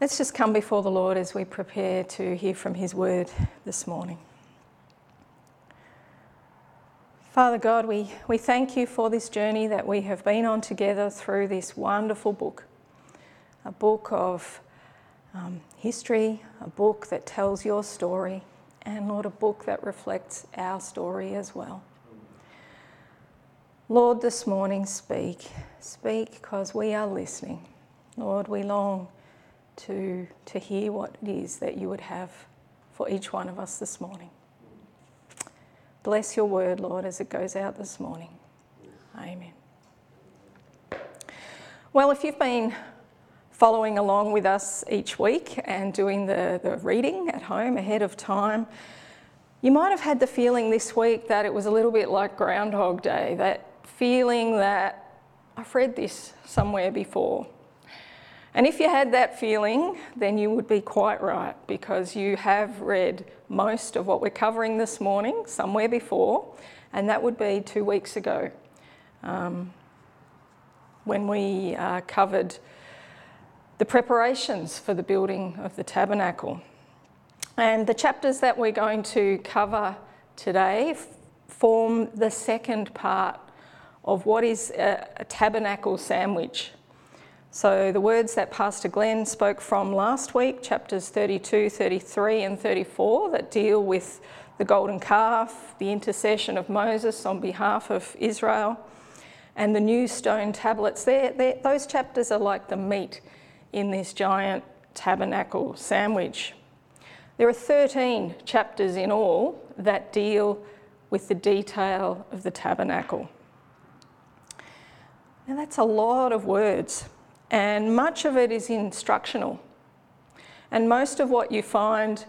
Let's just come before the Lord as we prepare to hear from His word this morning. Father God, we, we thank you for this journey that we have been on together through this wonderful book. A book of um, history, a book that tells your story, and Lord, a book that reflects our story as well. Lord, this morning speak. Speak because we are listening. Lord, we long to, to hear what it is that you would have for each one of us this morning. Bless your word, Lord, as it goes out this morning. Amen. Well, if you've been following along with us each week and doing the, the reading at home ahead of time, you might have had the feeling this week that it was a little bit like Groundhog Day, that feeling that I've read this somewhere before. And if you had that feeling, then you would be quite right because you have read most of what we're covering this morning somewhere before, and that would be two weeks ago um, when we uh, covered the preparations for the building of the tabernacle. And the chapters that we're going to cover today form the second part of what is a, a tabernacle sandwich. So, the words that Pastor Glenn spoke from last week, chapters 32, 33, and 34, that deal with the golden calf, the intercession of Moses on behalf of Israel, and the new stone tablets, they're, they're, those chapters are like the meat in this giant tabernacle sandwich. There are 13 chapters in all that deal with the detail of the tabernacle. Now, that's a lot of words and much of it is instructional. And most of what you find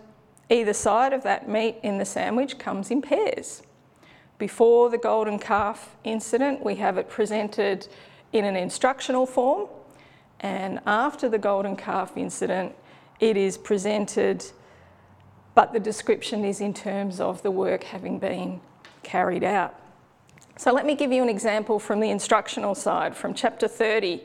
either side of that meat in the sandwich comes in pairs. Before the golden calf incident, we have it presented in an instructional form, and after the golden calf incident, it is presented, but the description is in terms of the work having been carried out. So let me give you an example from the instructional side, from chapter 30,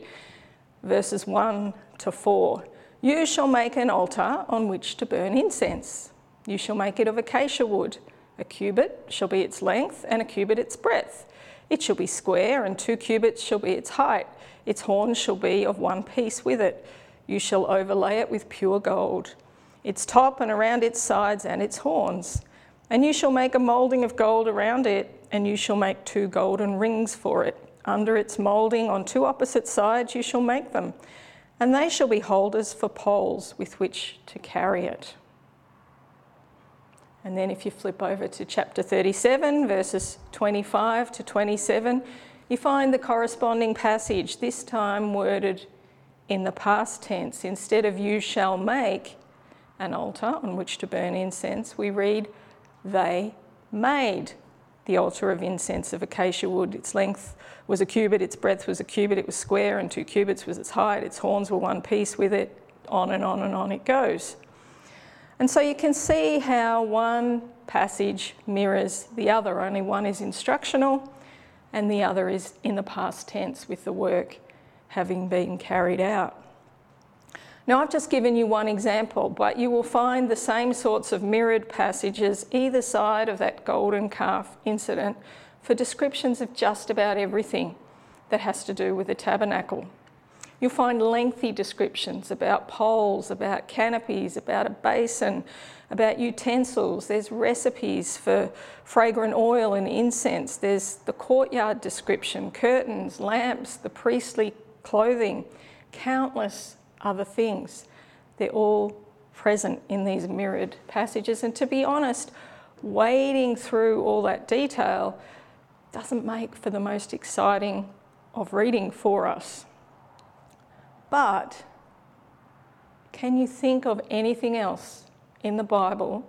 verses 1 to 4. You shall make an altar on which to burn incense. You shall make it of acacia wood. A cubit shall be its length, and a cubit its breadth. It shall be square, and two cubits shall be its height. Its horns shall be of one piece with it. You shall overlay it with pure gold, its top and around its sides and its horns. And you shall make a moulding of gold around it, and you shall make two golden rings for it. Under its moulding on two opposite sides you shall make them, and they shall be holders for poles with which to carry it. And then if you flip over to chapter 37, verses 25 to 27, you find the corresponding passage, this time worded in the past tense. Instead of you shall make an altar on which to burn incense, we read they made the altar of incense of acacia wood. Its length was a cubit, its breadth was a cubit, it was square, and two cubits was its height. Its horns were one piece with it. On and on and on it goes. And so you can see how one passage mirrors the other, only one is instructional and the other is in the past tense with the work having been carried out. Now, I've just given you one example, but you will find the same sorts of mirrored passages either side of that golden calf incident for descriptions of just about everything that has to do with the tabernacle. You'll find lengthy descriptions about poles, about canopies, about a basin, about utensils. There's recipes for fragrant oil and incense. There's the courtyard description, curtains, lamps, the priestly clothing, countless other things. They're all present in these mirrored passages. And to be honest, wading through all that detail doesn't make for the most exciting of reading for us. But can you think of anything else in the Bible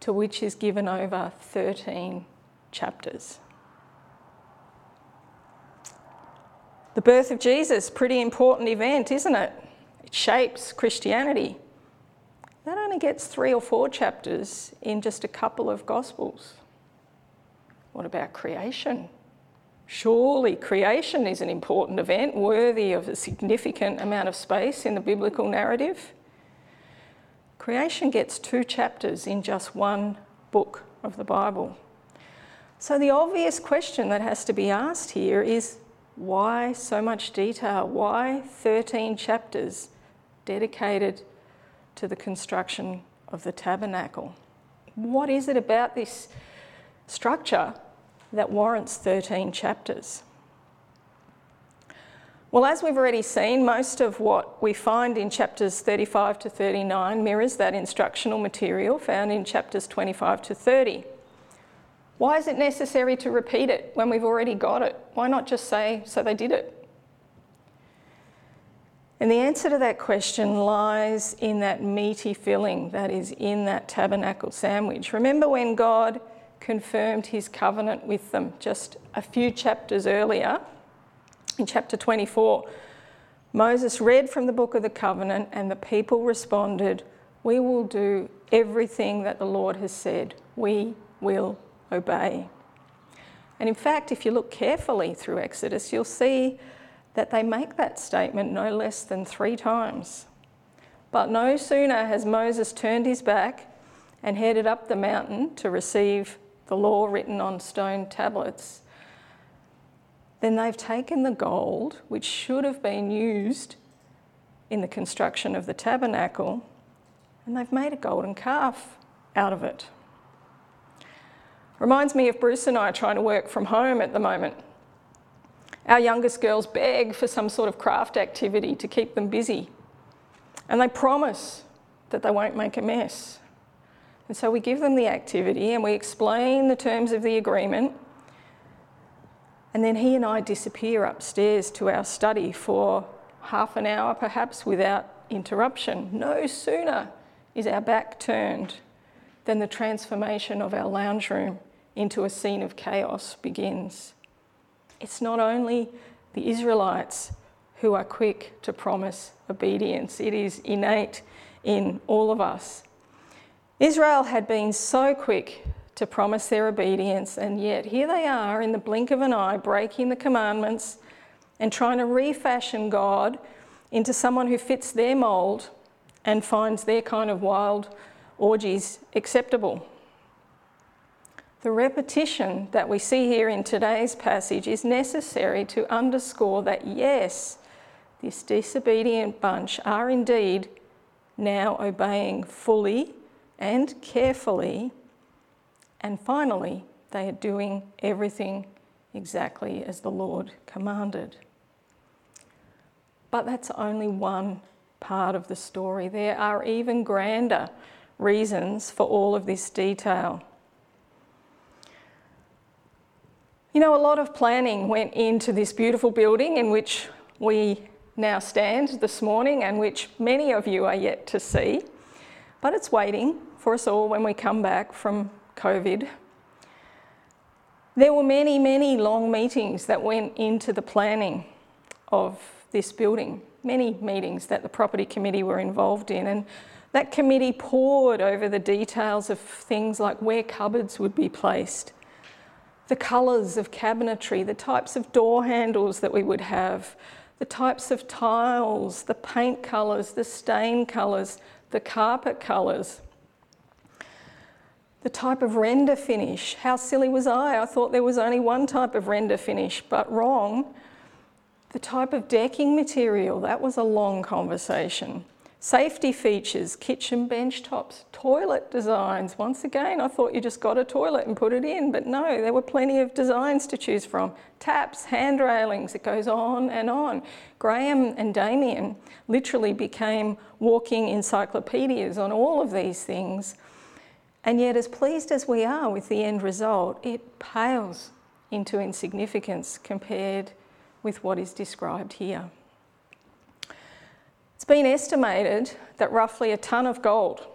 to which is given over 13 chapters? The birth of Jesus, pretty important event, isn't it? It shapes Christianity. That only gets three or four chapters in just a couple of Gospels. What about creation? Surely creation is an important event worthy of a significant amount of space in the biblical narrative. Creation gets two chapters in just one book of the Bible. So, the obvious question that has to be asked here is why so much detail? Why 13 chapters dedicated to the construction of the tabernacle? What is it about this structure that warrants 13 chapters? Well, as we've already seen, most of what we find in chapters 35 to 39 mirrors that instructional material found in chapters 25 to 30. Why is it necessary to repeat it when we've already got it? Why not just say, so they did it? And the answer to that question lies in that meaty filling that is in that tabernacle sandwich. Remember when God confirmed his covenant with them just a few chapters earlier? In chapter 24, Moses read from the book of the covenant, and the people responded, We will do everything that the Lord has said. We will obey. And in fact, if you look carefully through Exodus, you'll see that they make that statement no less than three times. But no sooner has Moses turned his back and headed up the mountain to receive the law written on stone tablets, then they've taken the gold, which should have been used in the construction of the tabernacle, and they've made a golden calf out of it. Reminds me of Bruce and I trying to work from home at the moment. Our youngest girls beg for some sort of craft activity to keep them busy, and they promise that they won't make a mess. And so we give them the activity and we explain the terms of the agreement. And then he and I disappear upstairs to our study for half an hour, perhaps without interruption. No sooner is our back turned than the transformation of our lounge room into a scene of chaos begins. It's not only the Israelites who are quick to promise obedience, it is innate in all of us. Israel had been so quick to promise their obedience, and yet here they are in the blink of an eye breaking the commandments and trying to refashion God into someone who fits their mould and finds their kind of wild orgies acceptable. The repetition that we see here in today's passage is necessary to underscore that yes, this disobedient bunch are indeed now obeying fully and carefully, and finally, they are doing everything exactly as the Lord commanded. But that's only one part of the story. There are even grander reasons for all of this detail. You know, a lot of planning went into this beautiful building in which we now stand this morning and which many of you are yet to see, but it's waiting for us all when we come back from COVID. There were many, many long meetings that went into the planning of this building, many meetings that the property committee were involved in, and that committee pored over the details of things like where cupboards would be placed the colours of cabinetry, the types of door handles that we would have, the types of tiles, the paint colours, the stain colours, the carpet colours, the type of render finish. How silly was I? I thought there was only one type of render finish, but wrong. The type of decking material, that was a long conversation. Safety features, kitchen bench tops, toilet designs. Once again, I thought you just got a toilet and put it in, but no, there were plenty of designs to choose from. Taps, hand railings, it goes on and on. Graham and Damien literally became walking encyclopedias on all of these things. And yet, as pleased as we are with the end result, it pales into insignificance compared with what is described here. It's been estimated that roughly a tonne of gold,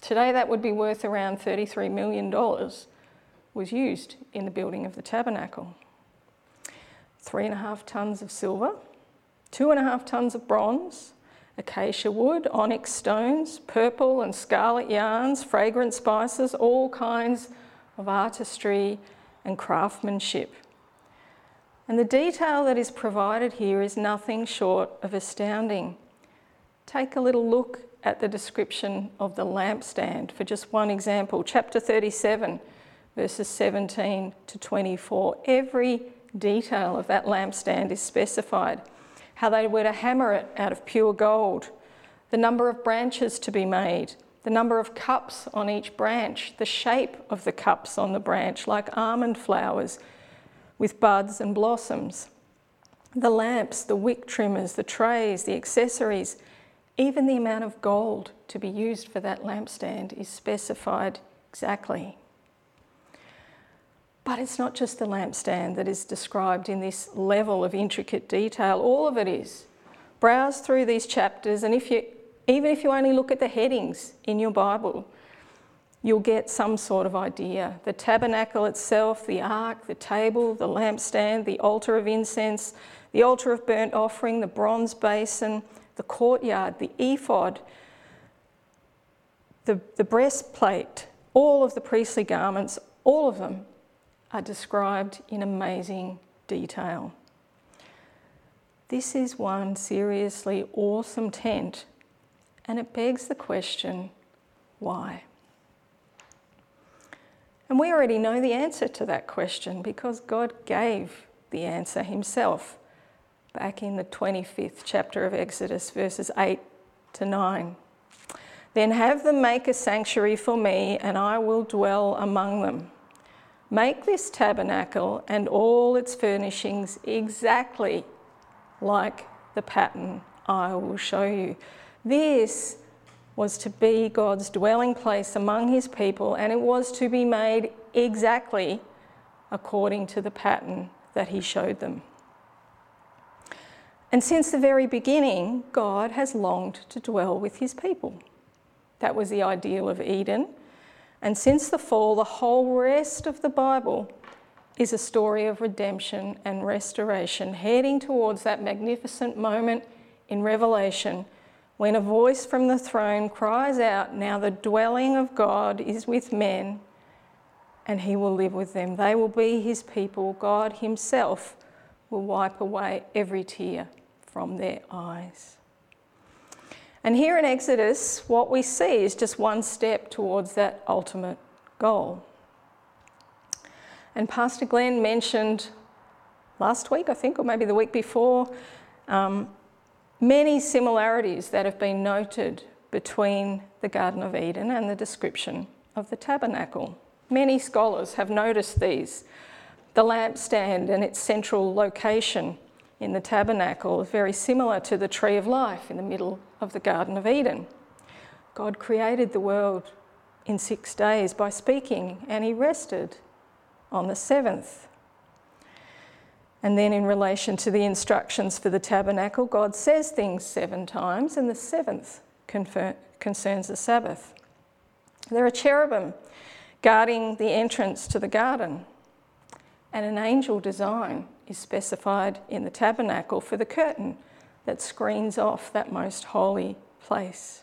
today that would be worth around $33 million, was used in the building of the tabernacle. Three and a half tonnes of silver, two and a half tonnes of bronze, acacia wood, onyx stones, purple and scarlet yarns, fragrant spices, all kinds of artistry and craftsmanship. And the detail that is provided here is nothing short of astounding. Take a little look at the description of the lampstand for just one example. Chapter 37, verses 17 to 24. Every detail of that lampstand is specified. How they were to hammer it out of pure gold, the number of branches to be made, the number of cups on each branch, the shape of the cups on the branch, like almond flowers with buds and blossoms, the lamps, the wick trimmers, the trays, the accessories, even the amount of gold to be used for that lampstand is specified exactly. But it's not just the lampstand that is described in this level of intricate detail, all of it is. Browse through these chapters, and if you, even if you only look at the headings in your Bible, you'll get some sort of idea. The tabernacle itself, the ark, the table, the lampstand, the altar of incense, the altar of burnt offering, the bronze basin, the courtyard, the ephod, the, the breastplate, all of the priestly garments, all of them are described in amazing detail. This is one seriously awesome tent, and it begs the question why? And we already know the answer to that question because God gave the answer Himself back in the 25th chapter of Exodus, verses 8 to 9. Then have them make a sanctuary for me, and I will dwell among them. Make this tabernacle and all its furnishings exactly like the pattern I will show you. This was to be God's dwelling place among his people, and it was to be made exactly according to the pattern that he showed them. And since the very beginning, God has longed to dwell with his people. That was the ideal of Eden. And since the fall, the whole rest of the Bible is a story of redemption and restoration, heading towards that magnificent moment in Revelation when a voice from the throne cries out, Now the dwelling of God is with men, and he will live with them. They will be his people. God himself will wipe away every tear from their eyes. And here in Exodus, what we see is just one step towards that ultimate goal. And Pastor Glenn mentioned last week, I think, or maybe the week before, um, many similarities that have been noted between the Garden of Eden and the description of the tabernacle. Many scholars have noticed these. The lampstand and its central location, in the tabernacle very similar to the tree of life in the middle of the Garden of Eden. God created the world in six days by speaking, and he rested on the seventh. And then, in relation to the instructions for the tabernacle, God says things seven times, and the seventh confer- concerns the Sabbath. There are cherubim guarding the entrance to the garden, and an angel design is specified in the tabernacle for the curtain that screens off that most holy place.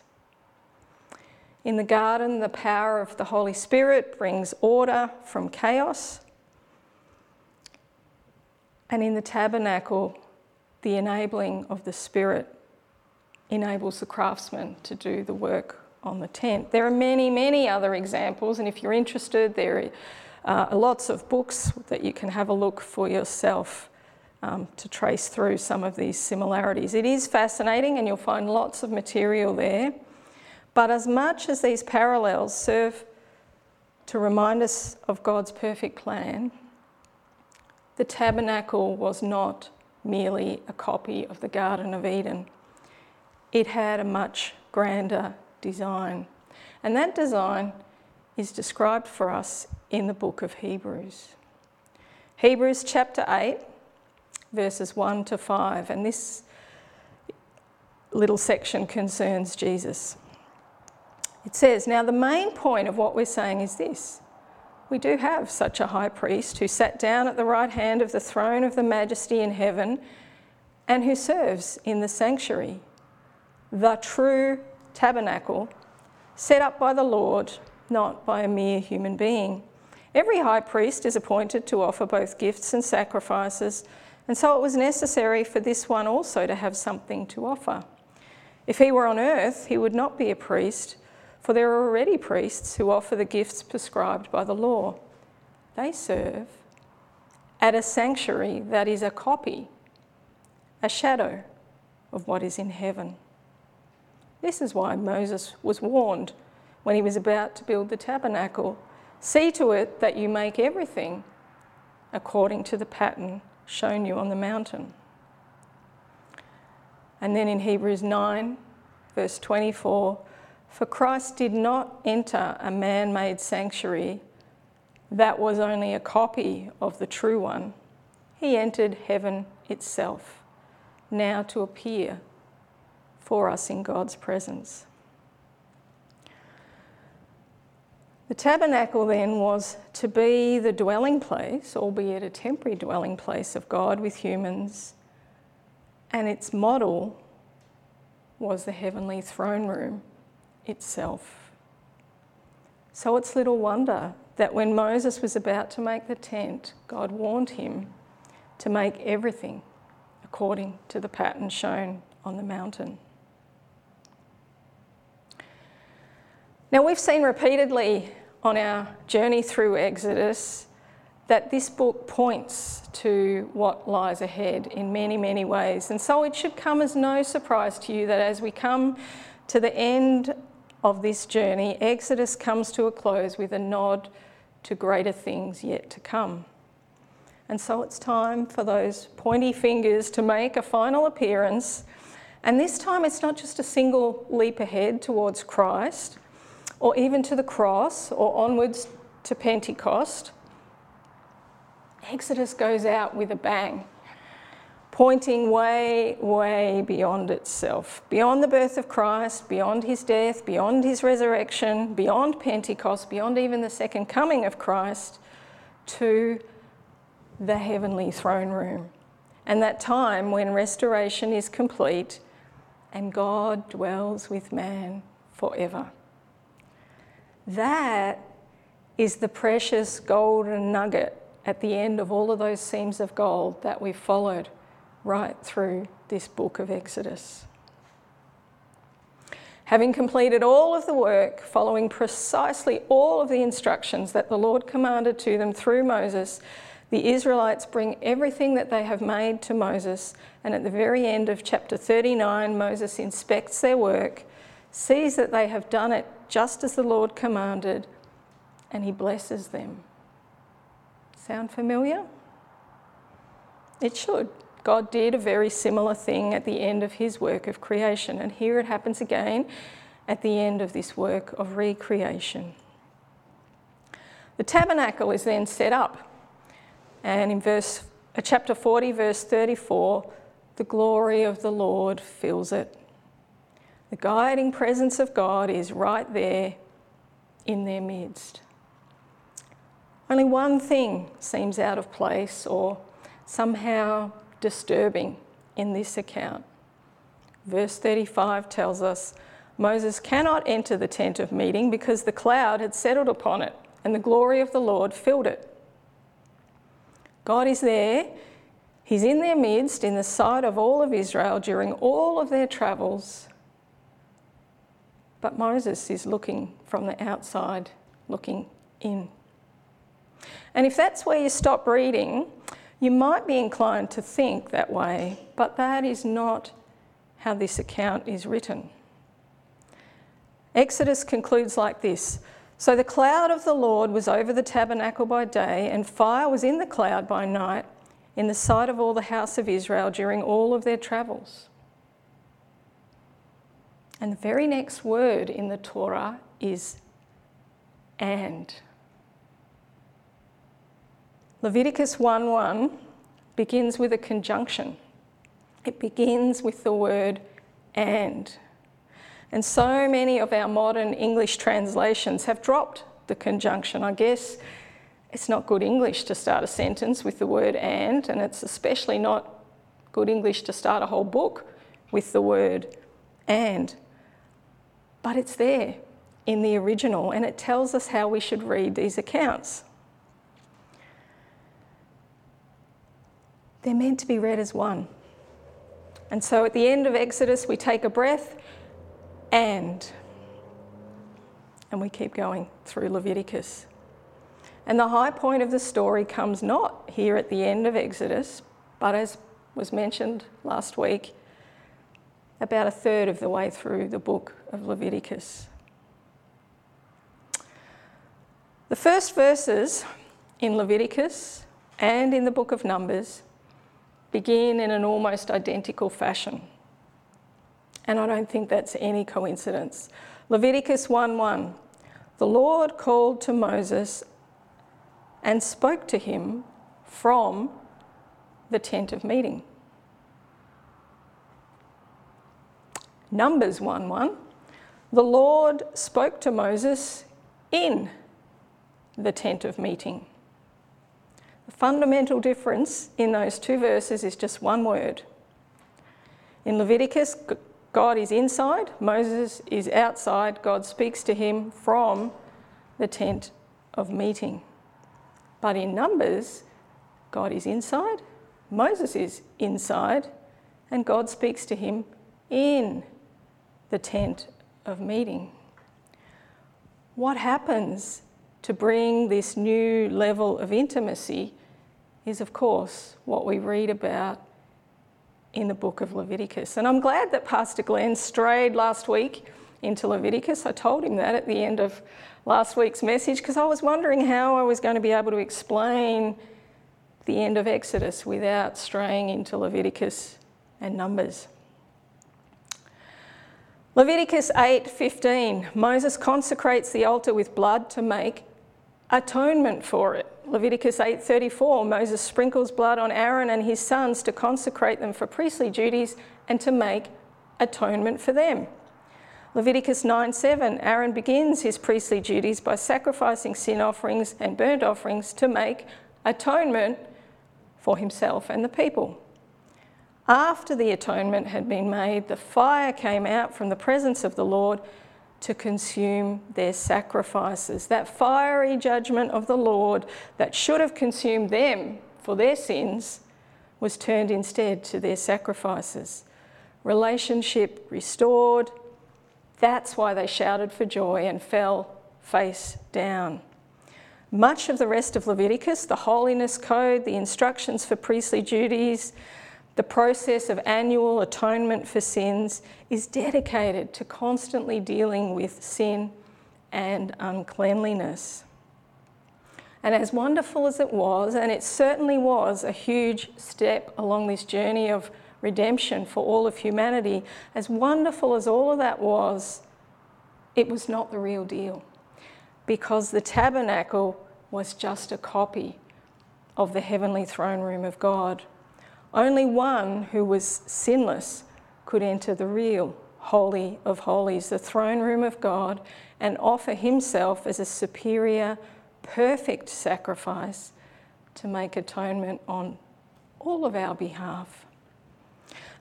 In the garden, the power of the Holy Spirit brings order from chaos. And in the tabernacle, the enabling of the Spirit enables the craftsman to do the work on the tent. There are many, many other examples, and if you're interested, there uh, lots of books that you can have a look for yourself um, to trace through some of these similarities. It is fascinating, and you'll find lots of material there. But as much as these parallels serve to remind us of God's perfect plan, the tabernacle was not merely a copy of the Garden of Eden. It had a much grander design. And that design is described for us in the book of Hebrews. Hebrews chapter 8, verses 1 to 5, and this little section concerns Jesus. It says, Now the main point of what we're saying is this we do have such a high priest who sat down at the right hand of the throne of the majesty in heaven and who serves in the sanctuary, the true tabernacle, set up by the Lord, not by a mere human being. Every high priest is appointed to offer both gifts and sacrifices, and so it was necessary for this one also to have something to offer. If he were on earth, he would not be a priest, for there are already priests who offer the gifts prescribed by the law. They serve at a sanctuary that is a copy, a shadow of what is in heaven. This is why Moses was warned when he was about to build the tabernacle see to it that you make everything according to the pattern shown you on the mountain. And then in Hebrews 9, verse 24, for Christ did not enter a man made sanctuary that was only a copy of the true one. He entered heaven itself, now to appear for us in God's presence. The tabernacle then was to be the dwelling place, albeit a temporary dwelling place of God with humans, and its model was the heavenly throne room itself. So it's little wonder that when Moses was about to make the tent, God warned him to make everything according to the pattern shown on the mountain. Now, we've seen repeatedly on our journey through Exodus that this book points to what lies ahead in many, many ways. And so it should come as no surprise to you that as we come to the end of this journey, Exodus comes to a close with a nod to greater things yet to come. And so it's time for those pointy fingers to make a final appearance. And this time it's not just a single leap ahead towards Christ, or even to the cross or onwards to Pentecost, Exodus goes out with a bang, pointing way, way beyond itself, beyond the birth of Christ, beyond his death, beyond his resurrection, beyond Pentecost, beyond even the second coming of Christ, to the heavenly throne room. And that time when restoration is complete and God dwells with man forever. That is the precious golden nugget at the end of all of those seams of gold that we've followed right through this book of Exodus. Having completed all of the work, following precisely all of the instructions that the Lord commanded to them through Moses, the Israelites bring everything that they have made to Moses, and at the very end of chapter 39, Moses inspects their work, sees that they have done it just as the Lord commanded, and he blesses them. Sound familiar? It should. God did a very similar thing at the end of his work of creation, and here it happens again at the end of this work of recreation. The tabernacle is then set up, and in verse uh, chapter 40, verse 34, the glory of the Lord fills it. The guiding presence of God is right there in their midst. Only one thing seems out of place or somehow disturbing in this account. Verse 35 tells us Moses cannot enter the tent of meeting because the cloud had settled upon it and the glory of the Lord filled it. God is there, He's in their midst, in the sight of all of Israel during all of their travels, but Moses is looking from the outside, looking in. And if that's where you stop reading, you might be inclined to think that way, but that is not how this account is written. Exodus concludes like this So the cloud of the Lord was over the tabernacle by day, and fire was in the cloud by night, in the sight of all the house of Israel during all of their travels. And the very next word in the Torah is and. Leviticus 1:1 begins with a conjunction. It begins with the word and. And so many of our modern English translations have dropped the conjunction. I guess it's not good English to start a sentence with the word and, and it's especially not good English to start a whole book with the word and but it's there in the original and it tells us how we should read these accounts. They're meant to be read as one. And so at the end of Exodus, we take a breath and, and we keep going through Leviticus. And the high point of the story comes not here at the end of Exodus, but as was mentioned last week, about a third of the way through the book of Leviticus. The first verses in Leviticus and in the book of Numbers begin in an almost identical fashion. And I don't think that's any coincidence. Leviticus 1:1 The Lord called to Moses and spoke to him from the tent of meeting. Numbers 1 1, The Lord spoke to Moses in the tent of meeting. The fundamental difference in those two verses is just one word. In Leviticus, God is inside, Moses is outside. God speaks to him from the tent of meeting. But in Numbers, God is inside, Moses is inside, and God speaks to him in the tent of meeting. What happens to bring this new level of intimacy is, of course, what we read about in the book of Leviticus. And I'm glad that Pastor Glenn strayed last week into Leviticus. I told him that at the end of last week's message because I was wondering how I was going to be able to explain the end of Exodus without straying into Leviticus and Numbers. Leviticus 8:15 Moses consecrates the altar with blood to make atonement for it. Leviticus 8:34 Moses sprinkles blood on Aaron and his sons to consecrate them for priestly duties and to make atonement for them. Leviticus 9:7 Aaron begins his priestly duties by sacrificing sin offerings and burnt offerings to make atonement for himself and the people. After the atonement had been made, the fire came out from the presence of the Lord to consume their sacrifices. That fiery judgment of the Lord that should have consumed them for their sins was turned instead to their sacrifices. Relationship restored. That's why they shouted for joy and fell face down. Much of the rest of Leviticus, the holiness code, the instructions for priestly duties, the process of annual atonement for sins is dedicated to constantly dealing with sin and uncleanliness. And as wonderful as it was, and it certainly was a huge step along this journey of redemption for all of humanity, as wonderful as all of that was, it was not the real deal. Because the tabernacle was just a copy of the heavenly throne room of God. Only one who was sinless could enter the real Holy of Holies, the throne room of God, and offer himself as a superior, perfect sacrifice to make atonement on all of our behalf.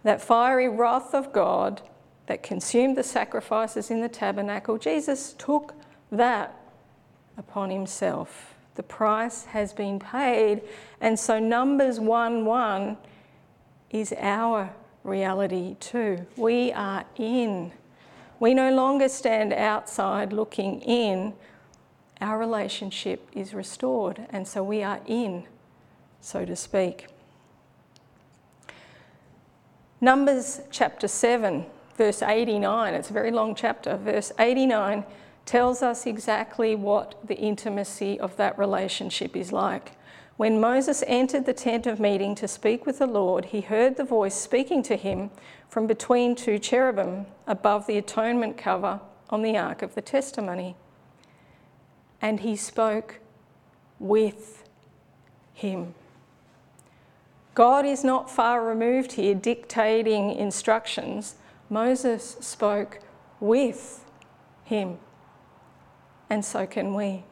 That fiery wrath of God that consumed the sacrifices in the tabernacle, Jesus took that upon himself. The price has been paid, and so Numbers 1 1 is our reality too. We are in. We no longer stand outside looking in. Our relationship is restored, and so we are in, so to speak. Numbers chapter 7, verse 89, it's a very long chapter. Verse 89 tells us exactly what the intimacy of that relationship is like. When Moses entered the tent of meeting to speak with the Lord, he heard the voice speaking to him from between two cherubim above the atonement cover on the ark of the testimony. And he spoke with him. God is not far removed here dictating instructions. Moses spoke with him, and so can we.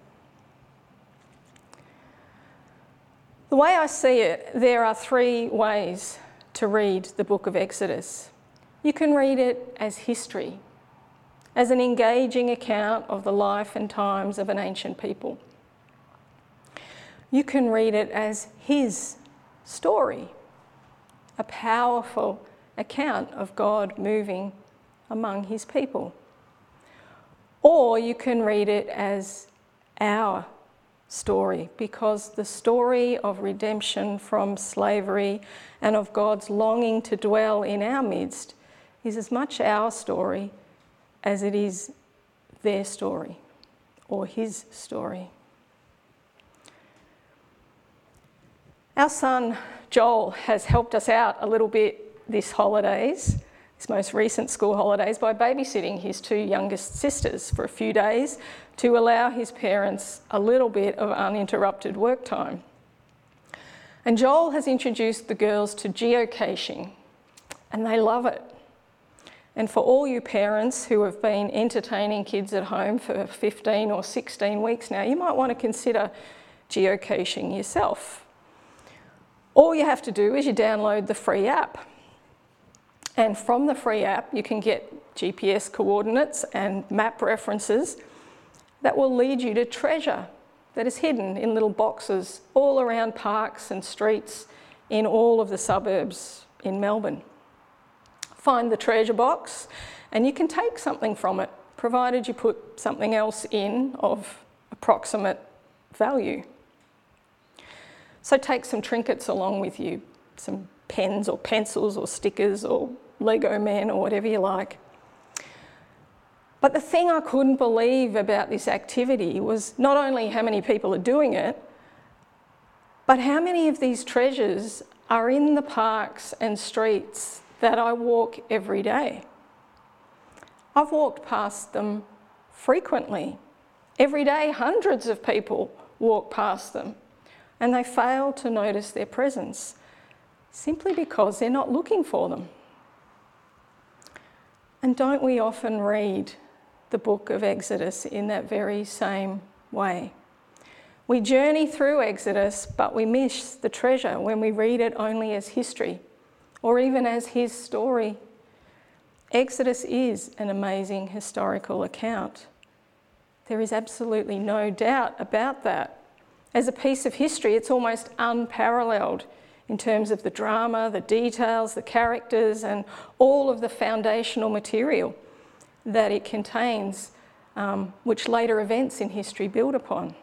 The way I see it, there are three ways to read the book of Exodus. You can read it as history, as an engaging account of the life and times of an ancient people. You can read it as his story, a powerful account of God moving among his people. Or you can read it as our story, because the story of redemption from slavery and of God's longing to dwell in our midst is as much our story as it is their story or his story. Our son Joel has helped us out a little bit this holidays, this most recent school holidays, by babysitting his two youngest sisters for a few days to allow his parents a little bit of uninterrupted work time. And Joel has introduced the girls to geocaching, and they love it. And for all you parents who have been entertaining kids at home for 15 or 16 weeks now, you might want to consider geocaching yourself. All you have to do is you download the free app. And from the free app, you can get GPS coordinates and map references that will lead you to treasure that is hidden in little boxes all around parks and streets in all of the suburbs in Melbourne find the treasure box, and you can take something from it, provided you put something else in of approximate value. So take some trinkets along with you, some pens or pencils or stickers or Lego men or whatever you like. But the thing I couldn't believe about this activity was not only how many people are doing it, but how many of these treasures are in the parks and streets that I walk every day. I've walked past them frequently. Every day, hundreds of people walk past them and they fail to notice their presence simply because they're not looking for them. And don't we often read the book of Exodus in that very same way? We journey through Exodus, but we miss the treasure when we read it only as history or even as his story. Exodus is an amazing historical account. There is absolutely no doubt about that. As a piece of history, it's almost unparalleled in terms of the drama, the details, the characters, and all of the foundational material that it contains, um, which later events in history build upon.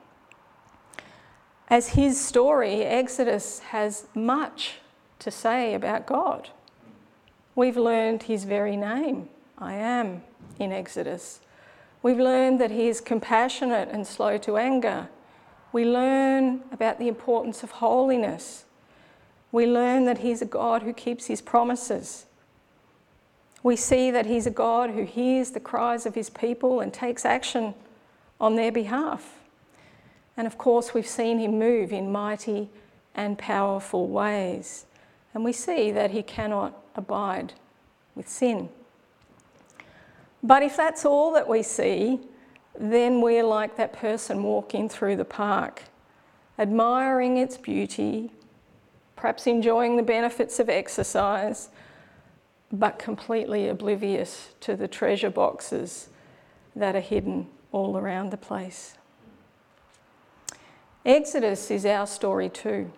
As his story, Exodus has much to say about God. We've learned his very name, I am, in Exodus. We've learned that he is compassionate and slow to anger. We learn about the importance of holiness. We learn that he's a God who keeps his promises. We see that he's a God who hears the cries of his people and takes action on their behalf. And of course, we've seen him move in mighty and powerful ways and we see that he cannot abide with sin. But if that's all that we see, then we're like that person walking through the park, admiring its beauty, perhaps enjoying the benefits of exercise, but completely oblivious to the treasure boxes that are hidden all around the place. Exodus is our story too.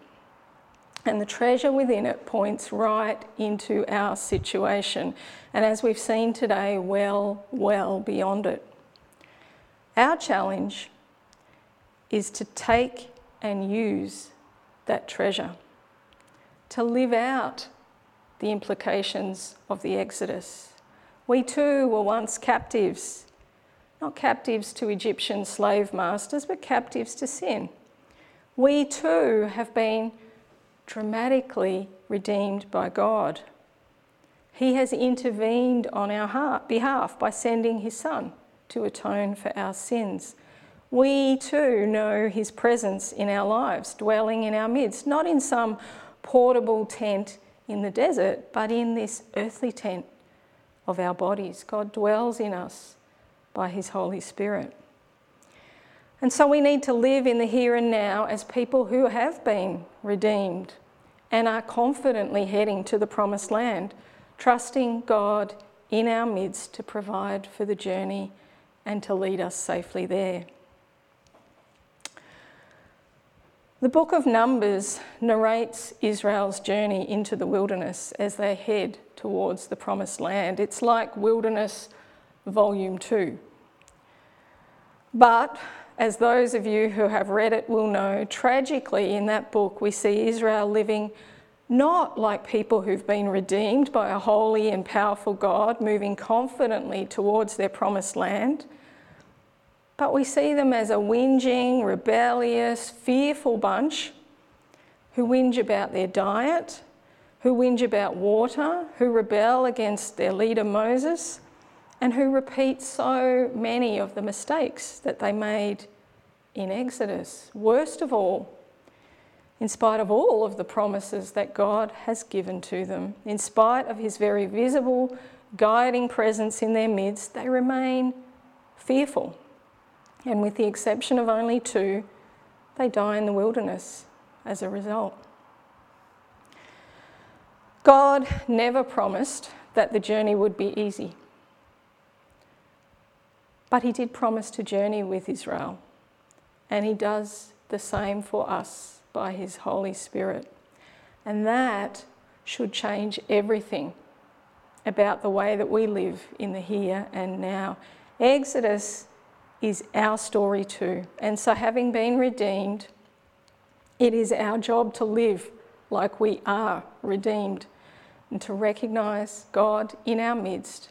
And the treasure within it points right into our situation. And as we've seen today, well, well beyond it. Our challenge is to take and use that treasure, to live out the implications of the Exodus. We too were once captives, not captives to Egyptian slave masters, but captives to sin. We too have been dramatically redeemed by God. He has intervened on our behalf by sending his Son to atone for our sins. We too know his presence in our lives, dwelling in our midst, not in some portable tent in the desert, but in this earthly tent of our bodies. God dwells in us by his Holy Spirit. And so we need to live in the here and now as people who have been redeemed and are confidently heading to the promised land, trusting God in our midst to provide for the journey and to lead us safely there. The book of Numbers narrates Israel's journey into the wilderness as they head towards the promised land. It's like Wilderness Volume 2. But as those of you who have read it will know, tragically in that book we see Israel living not like people who've been redeemed by a holy and powerful God, moving confidently towards their promised land, but we see them as a whinging, rebellious, fearful bunch who whinge about their diet, who whinge about water, who rebel against their leader Moses, and who repeat so many of the mistakes that they made in Exodus. Worst of all, in spite of all of the promises that God has given to them, in spite of his very visible guiding presence in their midst, they remain fearful. And with the exception of only two, they die in the wilderness as a result. God never promised that the journey would be easy, but He did promise to journey with Israel, and He does the same for us by His Holy Spirit. And that should change everything about the way that we live in the here and now. Exodus is our story too. And so, having been redeemed, it is our job to live like we are redeemed and to recognise God in our midst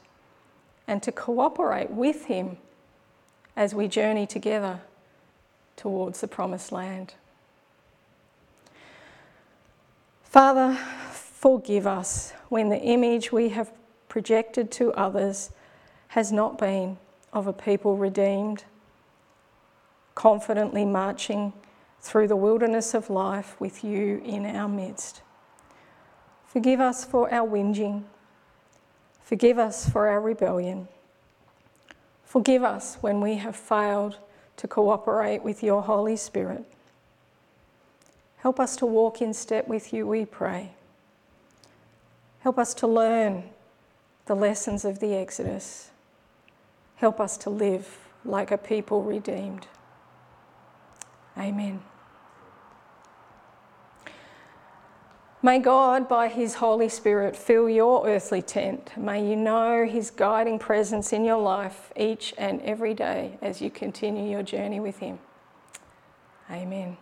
and to cooperate with Him as we journey together towards the promised land. Father, forgive us when the image we have projected to others has not been of a people redeemed, confidently marching through the wilderness of life with you in our midst. Forgive us for our whinging. Forgive us for our rebellion. Forgive us when we have failed to cooperate with your Holy Spirit. Help us to walk in step with you, we pray. Help us to learn the lessons of the Exodus. Help us to live like a people redeemed. Amen. May God, by His Holy Spirit, fill your earthly tent. May you know His guiding presence in your life each and every day as you continue your journey with Him. Amen.